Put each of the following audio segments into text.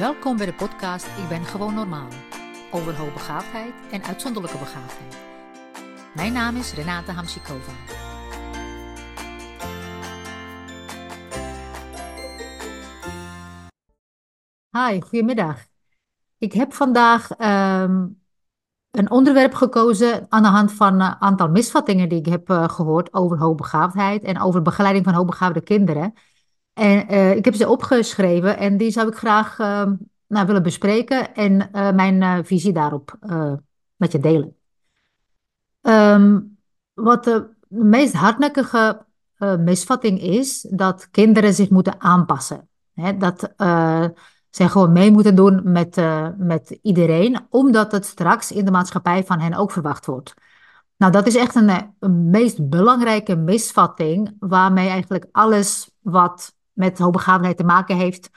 Welkom bij de podcast Ik ben gewoon normaal. Over hoogbegaafdheid en uitzonderlijke begaafdheid. Mijn naam is Renate Hamsikova. Hi, goedemiddag. Ik heb vandaag ehm, een onderwerp gekozen aan de hand van een aantal misvattingen die ik heb eh, gehoord over hoogbegaafdheid en over begeleiding van hoogbegaafde kinderen. En eh, ik heb ze opgeschreven en die zou ik graag ehm, nou, willen bespreken en eh, mijn eh, visie daarop met je delen. Ehm, wat de meest hardnekkige misvatting is, dat kinderen zich moeten aanpassen. Hè? Dat ze gewoon mee moeten doen met, met iedereen, omdat het straks in de maatschappij van hen ook verwacht wordt. Nou, dat is echt een, een meest belangrijke misvatting, waarmee eigenlijk alles wat met hoogbegaafdheid te maken heeft,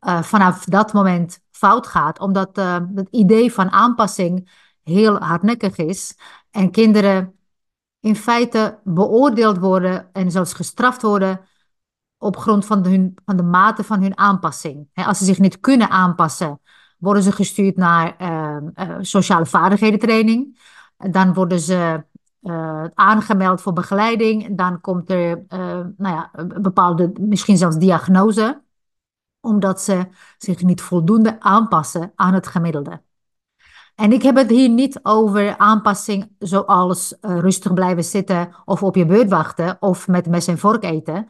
uh, vanaf dat moment fout gaat. Omdat uh, het idee van aanpassing heel hardnekkig is en kinderen in feite beoordeeld worden en zelfs gestraft worden op grond van de, hun, van de mate van hun aanpassing. als ze zich niet kunnen aanpassen, worden ze gestuurd naar uh, sociale vaardigheden training. Dan worden ze uh, aangemeld voor begeleiding. Dan komt er uh, nou ja, een bepaalde, misschien zelfs diagnose, omdat ze zich niet voldoende aanpassen aan het gemiddelde. En ik heb het hier niet over aanpassing zoals uh, rustig blijven zitten of op je beurt wachten of met mes en vork eten.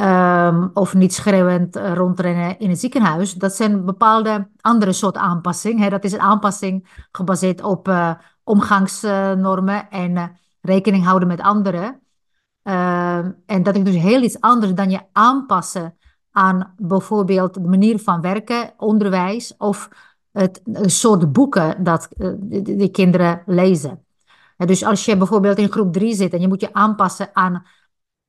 Um, of niet schreeuwend rondrennen in het ziekenhuis. Dat zijn bepaalde andere soort aanpassing. Dat is een aanpassing gebaseerd op omgangsnormen en eh, rekening houden met anderen. Uh, en dat is dus heel iets anders dan je aanpassen aan bijvoorbeeld de manier van werken, onderwijs of het soort boeken dat uh, de, kinderen lezen. dus als je bijvoorbeeld in groep 3 zit en je moet je aanpassen aan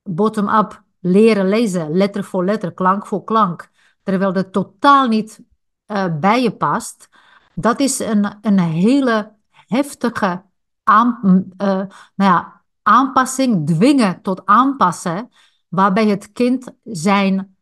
bottom-up leren lezen, letter voor letter, klank voor klank, terwijl dat totaal niet uh, bij je past, dat is een, een hele heftige aan, uh, nou ja, aanpassing, dwingen tot aanpassen, waarbij het kind zijn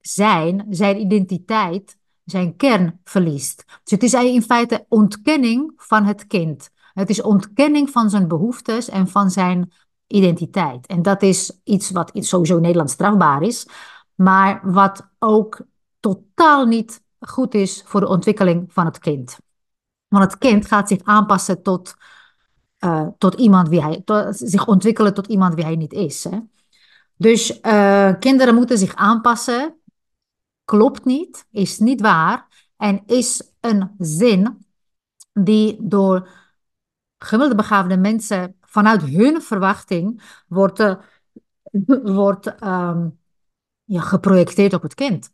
zijn, zijn identiteit, zijn kern verliest. Dus het is in feite ontkenning van het kind. Het is ontkenning van zijn behoeftes en van zijn identiteit. En dat is iets wat sowieso in Nederland strafbaar is, maar wat ook totaal niet goed is voor de ontwikkeling van het kind. Want het kind gaat zich aanpassen tot, uh, tot iemand wie hij, zich ontwikkelen tot iemand wie hij niet is. Hè? Dus uh, kinderen moeten zich aanpassen. Klopt niet, is niet waar en is een zin die door gemiddelde begaafde mensen vanuit hun verwachting wordt, uh, wordt um, ja, geprojecteerd op het kind.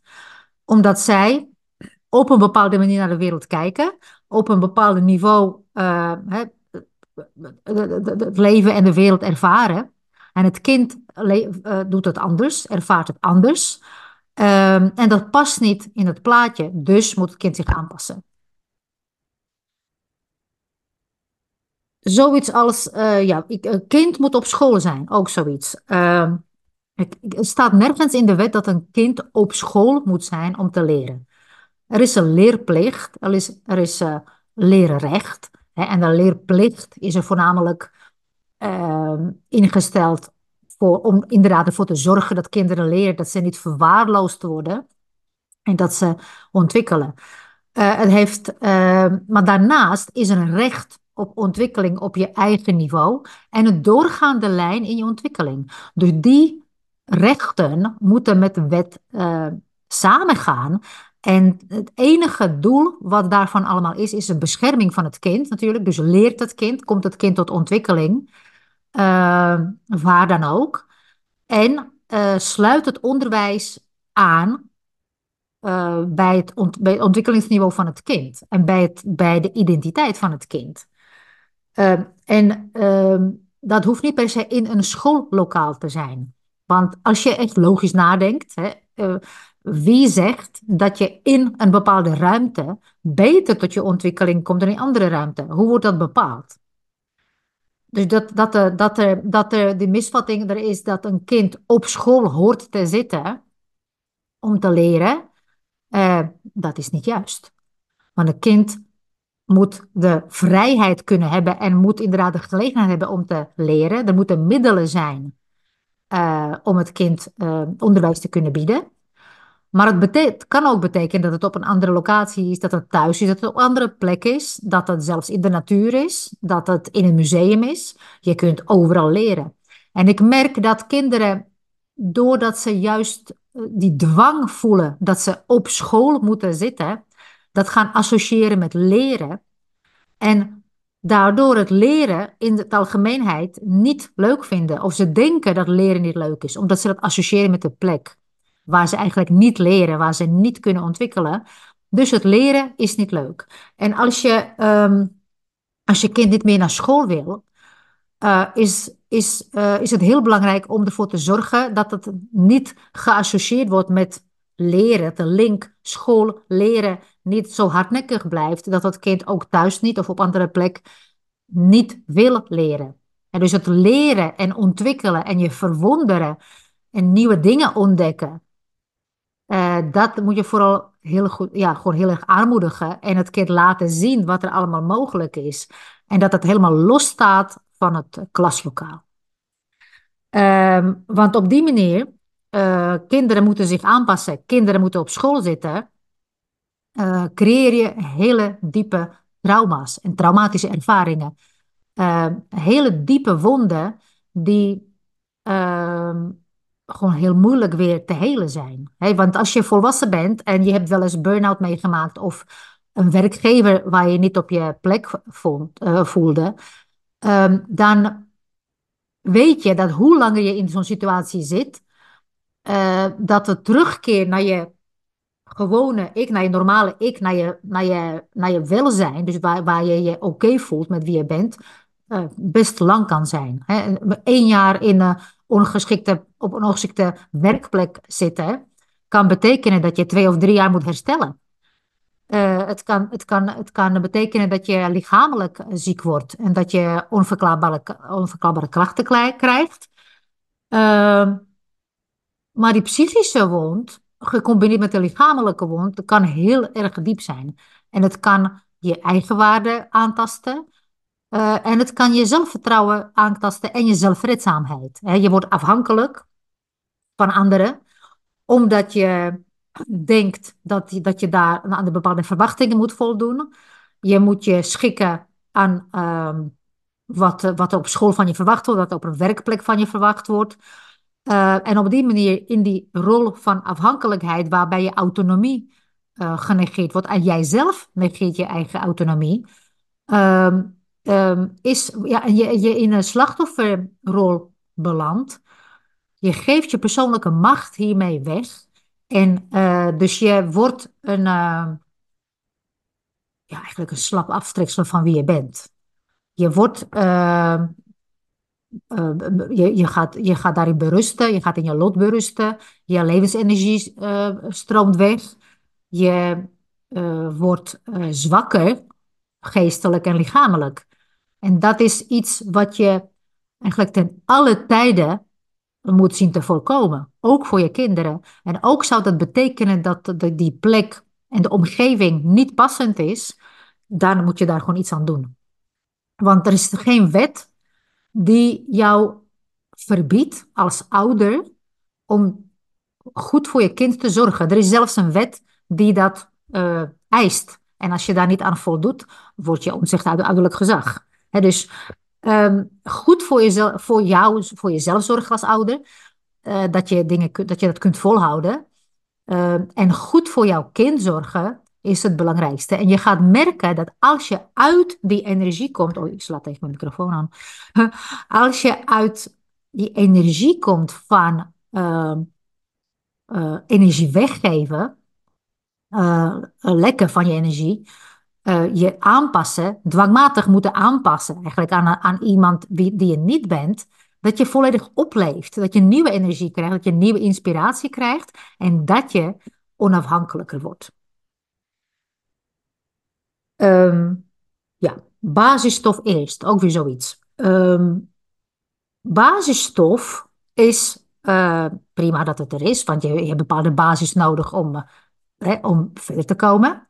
Omdat zij op een bepaalde manier naar de wereld kijken, op een bepaald niveau uh, het leven en de wereld ervaren. En het kind uh, doet het anders, ervaart het anders. Um, en dat past niet in het plaatje, dus moet het kind zich aanpassen. Zoiets als, uh, ja, een kind moet op school zijn, ook zoiets. Uh, het staat nergens in de wet dat een kind op school moet zijn om te leren. Er is een leerplicht, er is, er is uh, leerrecht. Hè, en de leerplicht is er voornamelijk uh, ingesteld voor, om inderdaad ervoor te zorgen dat kinderen leren, dat ze niet verwaarloosd worden en dat ze ontwikkelen. Uh, het heeft, maar daarnaast is er een recht op ontwikkeling op je eigen niveau en een doorgaande lijn in je ontwikkeling. Dus die rechten moeten met de wet samengaan. En het enige doel wat daarvan allemaal is, is de bescherming van het kind natuurlijk. Dus leert het kind, komt het kind tot ontwikkeling, uh, waar dan ook. En uh, sluit het onderwijs aan uh, bij, het ontwikkelingsniveau van het kind en bij, het, bij de identiteit van het kind. Ehm, en ehm, dat hoeft niet per se in een schoollokaal te zijn. Want als je echt logisch nadenkt, hè, wie zegt dat je in een bepaalde ruimte beter tot je ontwikkeling komt dan in andere ruimte? Hoe wordt dat bepaald? Dus dat, dat, er, dat, er, dat er de misvatting er is dat een kind op school hoort te zitten om te leren. Uh, dat is niet juist. Want een kind moet de vrijheid kunnen hebben en moet inderdaad de gelegenheid hebben om te leren. Er moeten middelen zijn uh, om het kind uh, onderwijs te kunnen bieden. Maar het, kan ook betekenen dat het op een andere locatie is, dat het thuis is, dat het op een andere plek is, dat het zelfs in de natuur is, dat het in een museum is. Je kunt overal leren. En ik merk dat kinderen, doordat ze juist eh, die dwang voelen dat ze op school moeten zitten, dat gaan associëren met leren. En daardoor het leren in het algemeenheid niet leuk vinden. Of ze denken dat leren niet leuk is, omdat ze dat associëren met de plek waar ze eigenlijk niet leren, waar ze niet kunnen ontwikkelen. Dus het leren is niet leuk. En als je, um, als je kind niet meer naar school wil, uh, is, is, uh, is het heel belangrijk om ervoor te zorgen dat het niet geassocieerd wordt met leren, de link school, leren niet zo hardnekkig blijft, dat het kind ook thuis niet of op andere plek niet wil leren. En dus het leren en ontwikkelen en je verwonderen en nieuwe dingen ontdekken, uh, dat moet je vooral heel goed, ja, gewoon heel erg aanmoedigen en het kind laten zien wat er allemaal mogelijk is. En dat het helemaal los staat van het klaslokaal. Um, want op die manier, uh, kinderen moeten zich aanpassen, kinderen moeten op school zitten, creëer je hele diepe trauma's en traumatische ervaringen. Uh, hele diepe wonden die ehm, gewoon heel moeilijk weer te helen zijn. want als je volwassen bent en je hebt wel eens burn-out meegemaakt of een werkgever waar je niet op je plek vond, uh, voelde, um, dan weet je dat hoe langer je in zo'n situatie zit, uh, dat de terugkeer naar je gewone ik, naar je normale ik, naar je, naar je, naar je welzijn, dus waar, waar je je oké voelt met wie je bent, uh, best lang kan zijn. Hè? Eén jaar in een ongeschikte, op een ongeschikte werkplek zitten, kan betekenen dat je twee of drie jaar moet herstellen. Uh, het, kan, het, kan, het kan betekenen dat je lichamelijk ziek wordt en dat je onverklaarbare, onverklaarbare klachten krijgt. Uh, maar die psychische wond, gecombineerd met de lichamelijke wond, kan heel erg diep zijn. En het kan je eigenwaarde aantasten. Uh, en het kan je zelfvertrouwen aantasten en je zelfredzaamheid. je wordt afhankelijk van anderen, omdat je denkt dat je, dat je daar aan de bepaalde verwachtingen moet voldoen. Je moet je schikken aan uh, wat, wat op school van je verwacht wordt, wat op een werkplek van je verwacht wordt. Uh, en op die manier in die rol van afhankelijkheid, waarbij je autonomie uh, genegeerd wordt en jij zelf negeert je eigen autonomie, uh, is ja, je, je in een slachtofferrol belandt. Je geeft je persoonlijke macht hiermee weg. En uh, dus je wordt een, ja, eigenlijk een slap aftreksel van wie je bent. Je wordt uh, je, je, gaat, je gaat daarin berusten, je gaat in je lot berusten, je levensenergie uh, stroomt weg, je uh, wordt zwakker, geestelijk en lichamelijk. En dat is iets wat je eigenlijk ten alle tijden moet zien te voorkomen, ook voor je kinderen. En ook zou dat betekenen dat die plek en de omgeving niet passend is, dan moet je daar gewoon iets aan doen. Want er is geen wet die jou verbiedt als ouder om goed voor je kind te zorgen. Er is zelfs een wet die dat uh, eist. En als je daar niet aan voldoet, word je ontzegd uit ouderlijk gezag. Dus um, goed voor, jezelf, voor jou, voor jezelf zorgen als ouder, uh, dat, je dingen, dat je dat kunt volhouden. Uh, en goed voor jouw kind zorgen, is het belangrijkste. En je gaat merken dat als je uit die energie komt. Oh, ik sla tegen mijn microfoon aan. Als je uit die energie komt van uh, uh, energie weggeven, uh, lekken van je energie, je aanpassen, dwangmatig moeten aanpassen, eigenlijk aan, aan iemand die, die je niet bent. Dat je volledig opleeft, dat je nieuwe energie krijgt, dat je nieuwe inspiratie krijgt en dat je onafhankelijker wordt. Um, ja, basisstof eerst, ook weer zoiets. Um, basisstof is uh, prima dat het er is, want je, je hebt bepaalde basis nodig om uh, hè, om verder te komen.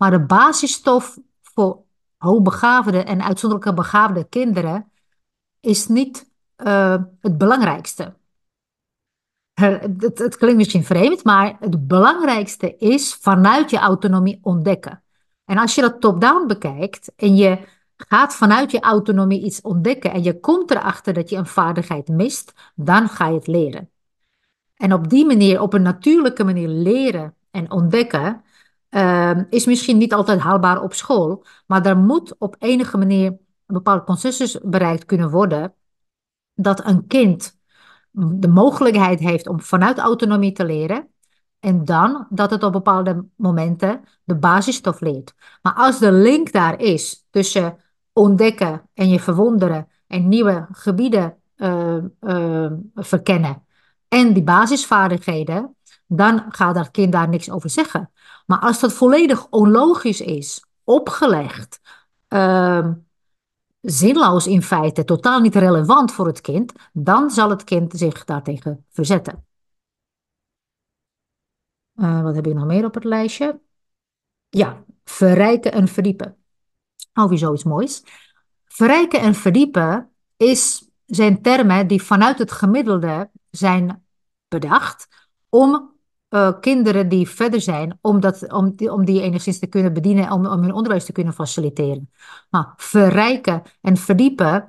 Maar de basisstof voor hoogbegaafde en uitzonderlijke begaafde kinderen is niet uh, het belangrijkste. Het, het, klinkt misschien vreemd, maar het belangrijkste is vanuit je autonomie ontdekken. En als je dat top-down bekijkt en je gaat vanuit je autonomie iets ontdekken en je komt erachter dat je een vaardigheid mist, dan ga je het leren. En op die manier, op een natuurlijke manier leren en ontdekken, uh, is misschien niet altijd haalbaar op school, maar er moet op enige manier een bepaald consensus bereikt kunnen worden dat een kind de mogelijkheid heeft om vanuit autonomie te leren. En dan dat het op bepaalde momenten de basisstof leert. Maar als de link daar is tussen ontdekken en je verwonderen en nieuwe gebieden uh, uh, verkennen en die basisvaardigheden, dan gaat dat kind daar niks over zeggen. Maar als dat volledig onlogisch is, opgelegd, uh, zinloos in feite, totaal niet relevant voor het kind, dan zal het kind zich daartegen verzetten. Uh, wat heb ik nog meer op het lijstje? Ja, verrijken en verdiepen. Oh, weer zoiets moois. Verrijken en verdiepen is, zijn termen die vanuit het gemiddelde zijn bedacht om uh, kinderen die verder zijn, om, dat, om, die, om die enigszins te kunnen bedienen, om, om hun onderwijs te kunnen faciliteren. Maar verrijken en verdiepen,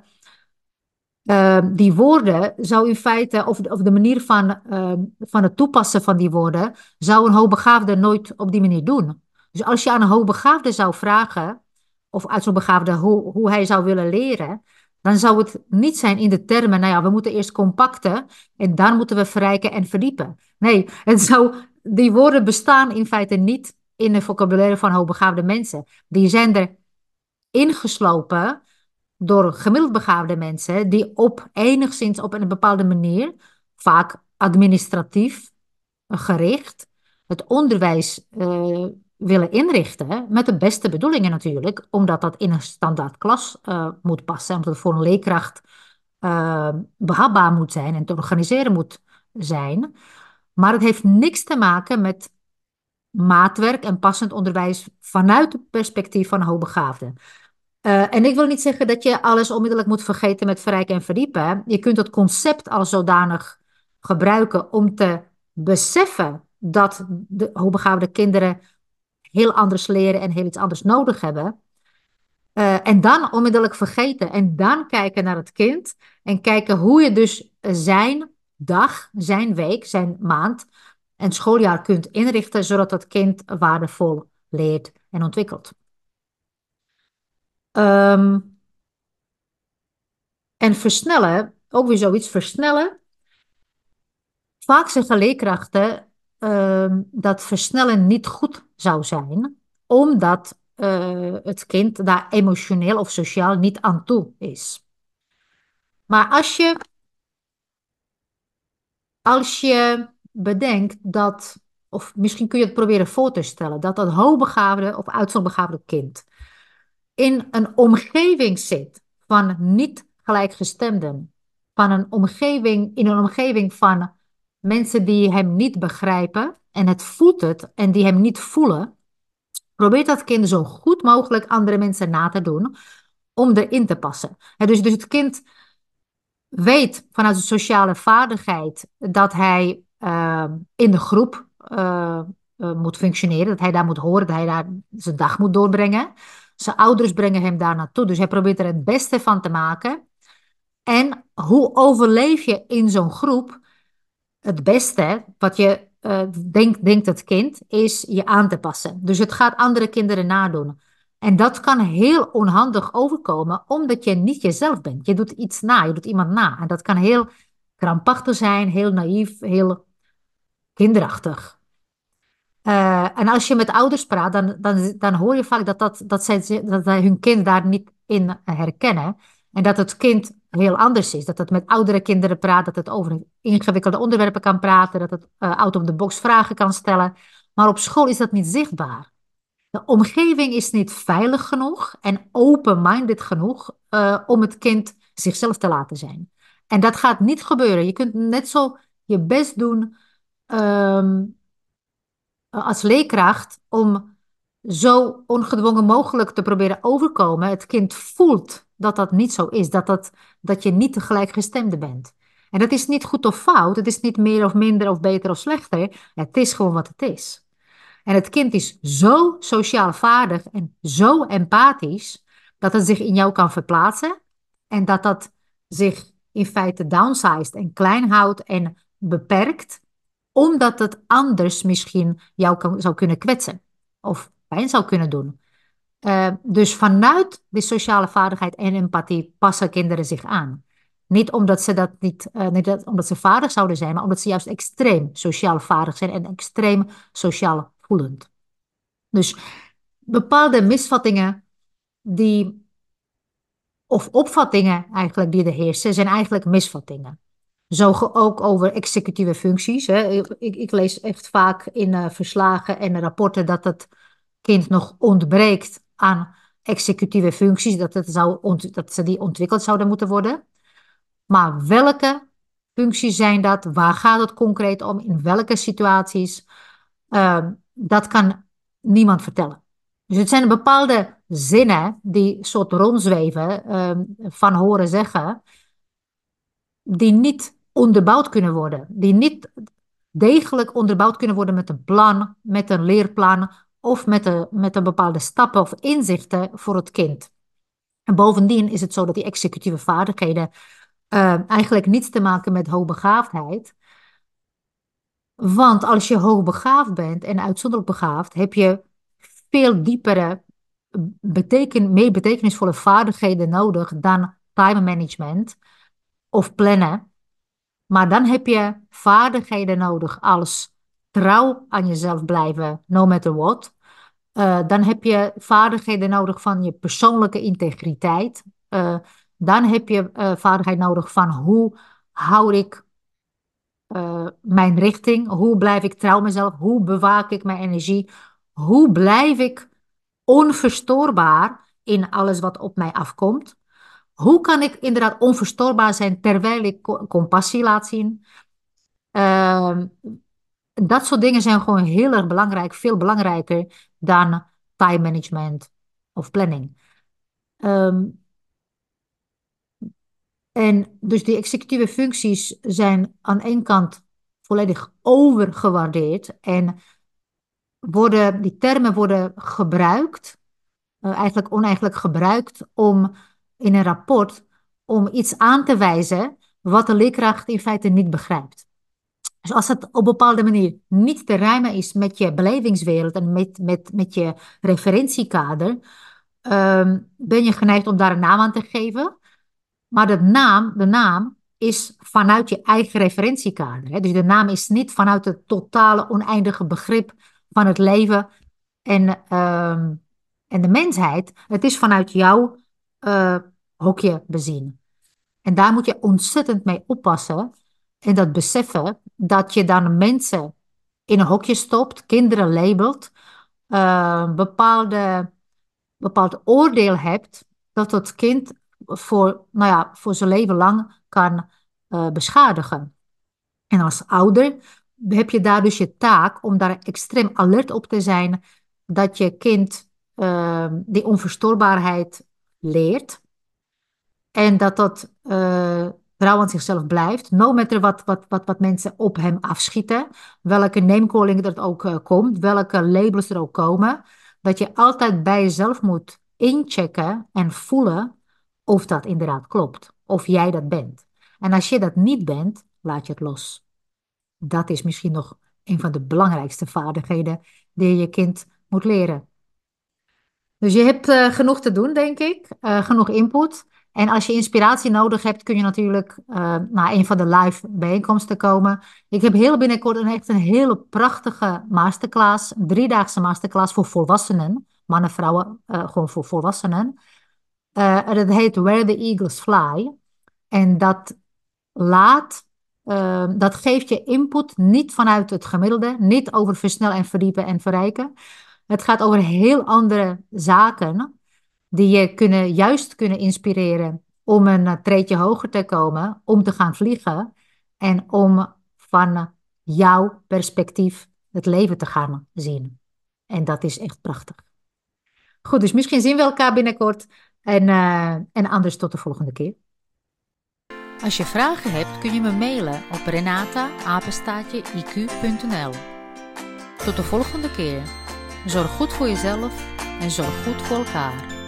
uh, die woorden zou in feite, of, of de manier van, uh, van het toepassen van die woorden, zou een hoogbegaafde nooit op die manier doen. Dus als je aan een hoogbegaafde zou vragen, of uit zo'n begaafde, hoe, hoe hij zou willen leren, dan zou het niet zijn in de termen, nou ja, we moeten eerst compacten en dan moeten we verrijken en verdiepen. Nee, het zou, die woorden bestaan in feite niet in de vocabulaire van hoogbegaafde mensen. Die zijn er ingeslopen door gemiddeld begaafde mensen die op enigszins op een bepaalde manier, vaak administratief gericht, het onderwijs uh, willen inrichten, met de beste bedoelingen natuurlijk, omdat dat in een standaard klas uh, moet passen, omdat het voor een leerkracht uh, behapbaar moet zijn en te organiseren moet zijn. Maar het heeft niks te maken met maatwerk en passend onderwijs vanuit het perspectief van hoogbegaafden. Uh, en ik wil niet zeggen dat je alles onmiddellijk moet vergeten met verrijken en verdiepen. Je kunt het concept als zodanig gebruiken om te beseffen dat de hoogbegaafde kinderen heel anders leren en heel iets anders nodig hebben. Uh, en dan onmiddellijk vergeten en dan kijken naar het kind en kijken hoe je dus zijn dag, zijn week, zijn maand en schooljaar kunt inrichten zodat dat kind waardevol leert en ontwikkelt. Um, en versnellen, ook weer zoiets versnellen. Vaak zeggen leerkrachten um, dat versnellen niet goed zou zijn, omdat uh, het kind daar emotioneel of sociaal niet aan toe is. Maar als je, als je bedenkt dat, of misschien kun je het proberen voor te stellen, dat dat hoogbegaafde of uitzonderbegaafde kind in een omgeving zit van niet gelijkgestemden, van een omgeving, in een omgeving van mensen die hem niet begrijpen en het voelt het en die hem niet voelen, probeert dat kind zo goed mogelijk andere mensen na te doen om erin te passen. dus, dus het kind weet vanuit de sociale vaardigheid dat hij uh, in de groep uh, uh, moet functioneren, dat hij daar moet horen, dat hij daar zijn dag moet doorbrengen. Zijn ouders brengen hem daar naartoe, dus hij probeert er het beste van te maken. En hoe overleef je in zo'n groep? Het beste wat je uh, denkt, denkt het kind, is je aan te passen. Dus het gaat andere kinderen nadoen. En dat kan heel onhandig overkomen, omdat je niet jezelf bent. Je doet iets na, je doet iemand na. En dat kan heel krampachtig zijn, heel naïef, heel kinderachtig. Uh, en als je met ouders praat, dan, dan, dan hoor je vaak dat, dat, dat, zij, dat hun kind daar niet in herkennen. En dat het kind heel anders is. Dat het met oudere kinderen praat, dat het over ingewikkelde onderwerpen kan praten, dat het uh, out of the box vragen kan stellen. Maar op school is dat niet zichtbaar. De omgeving is niet veilig genoeg en open-minded genoeg uh, om het kind zichzelf te laten zijn. En dat gaat niet gebeuren. Je kunt net zo je best doen um, als leerkracht om zo ongedwongen mogelijk te proberen overkomen. Het kind voelt dat dat niet zo is, dat, dat, dat je niet tegelijkgestemde bent. En dat is niet goed of fout, het is niet meer of minder of beter of slechter. Het is gewoon wat het is. En het kind is zo sociaal vaardig en zo empathisch dat het zich in jou kan verplaatsen en dat dat zich in feite downsized en klein houdt en beperkt, omdat het anders misschien jou kan, zou kunnen kwetsen of zou kunnen doen. Uh, dus vanuit die sociale vaardigheid en empathie passen kinderen zich aan. Niet omdat ze dat niet, uh, niet dat, omdat ze vaardig zouden zijn, maar omdat ze juist extreem sociaal vaardig zijn en extreem sociaal voelend. Dus bepaalde misvattingen die, of opvattingen eigenlijk die er heersen, zijn eigenlijk misvattingen. Zo ook over executieve functies. Hè. Ik, ik, lees echt vaak in uh, verslagen en rapporten dat het kind nog ontbreekt aan executieve functies, dat, het zou dat ze die ontwikkeld zouden moeten worden. Maar welke functies zijn dat? Waar gaat het concreet om? In welke situaties? Uh, dat kan niemand vertellen. Dus het zijn bepaalde zinnen die soort rondzweven, uh, van horen zeggen, die niet onderbouwd kunnen worden. Die niet degelijk onderbouwd kunnen worden met een plan, met een leerplan of met een, met een bepaalde stappen of inzichten voor het kind. En bovendien is het zo dat die executieve vaardigheden uh, eigenlijk niets te maken met hoogbegaafdheid. Want als je hoogbegaafd bent en uitzonderlijk begaafd, heb je veel diepere, beteken, meer betekenisvolle vaardigheden nodig dan time management of plannen. Maar dan heb je vaardigheden nodig als trouw aan jezelf blijven, no matter what. Uh, dan heb je vaardigheden nodig van je persoonlijke integriteit. Uh, dan heb je uh, vaardigheid nodig van hoe hou ik mijn richting? Hoe blijf ik trouw mezelf? Hoe bewaak ik mijn energie? Hoe blijf ik onverstoorbaar in alles wat op mij afkomt? Hoe kan ik inderdaad onverstoorbaar zijn terwijl ik compassie laat zien? Uh, dat soort dingen zijn gewoon heel erg belangrijk, veel belangrijker dan time management of planning. Um, en dus die executieve functies zijn aan één kant volledig overgewaardeerd en worden, die termen worden gebruikt, uh, eigenlijk oneigenlijk gebruikt om in een rapport om iets aan te wijzen wat de leerkracht in feite niet begrijpt. Dus als het op een bepaalde manier niet te rijmen is met je belevingswereld en met, met, met je referentiekader, um, ben je geneigd om daar een naam aan te geven. Maar de naam, de naam is vanuit je eigen referentiekader. Hè? Dus de naam is niet vanuit het totale oneindige begrip van het leven en, um, en de mensheid. Het is vanuit jouw uh, hokje bezien. En daar moet je ontzettend mee oppassen en dat beseffen dat je dan mensen in een hokje stopt, kinderen labelt, uh, bepaalde, bepaald oordeel hebt dat het kind voor, nou ja, voor zijn leven lang kan uh, beschadigen. En als ouder heb je daar dus je taak om daar extreem alert op te zijn dat je kind uh, die onverstoorbaarheid leert. En dat dat trouw aan zichzelf blijft. No matter wat, wat, wat, wat mensen op hem afschieten. Welke namecalling er ook uh, komt. Welke labels er ook komen. Dat je altijd bij jezelf moet inchecken en voelen of dat inderdaad klopt. Of jij dat bent. En als je dat niet bent, laat je het los. Dat is misschien nog een van de belangrijkste vaardigheden die je kind moet leren. Dus je hebt uh, genoeg te doen, denk ik. Uh, genoeg input. En als je inspiratie nodig hebt, kun je natuurlijk uh, naar een van de live bijeenkomsten komen. Ik heb heel binnenkort een echt een hele prachtige masterclass, een driedaagse masterclass voor volwassenen, mannen, vrouwen, uh, gewoon voor volwassenen. Uh, dat heet Where the Eagles Fly. En dat laat, dat geeft je input niet vanuit het gemiddelde, niet over versnellen en verdiepen en verrijken. Het gaat over heel andere zaken die je kunnen, juist kunnen inspireren om een eh, treedje hoger te komen, om te gaan vliegen en om van jouw perspectief het leven te gaan zien. En dat is echt prachtig. Goed, dus misschien zien we elkaar binnenkort. En, uh, en anders tot de volgende keer. Als je vragen hebt, kun je me mailen op renata.iq.nl. Tot de volgende keer. Zorg goed voor jezelf en zorg goed voor elkaar.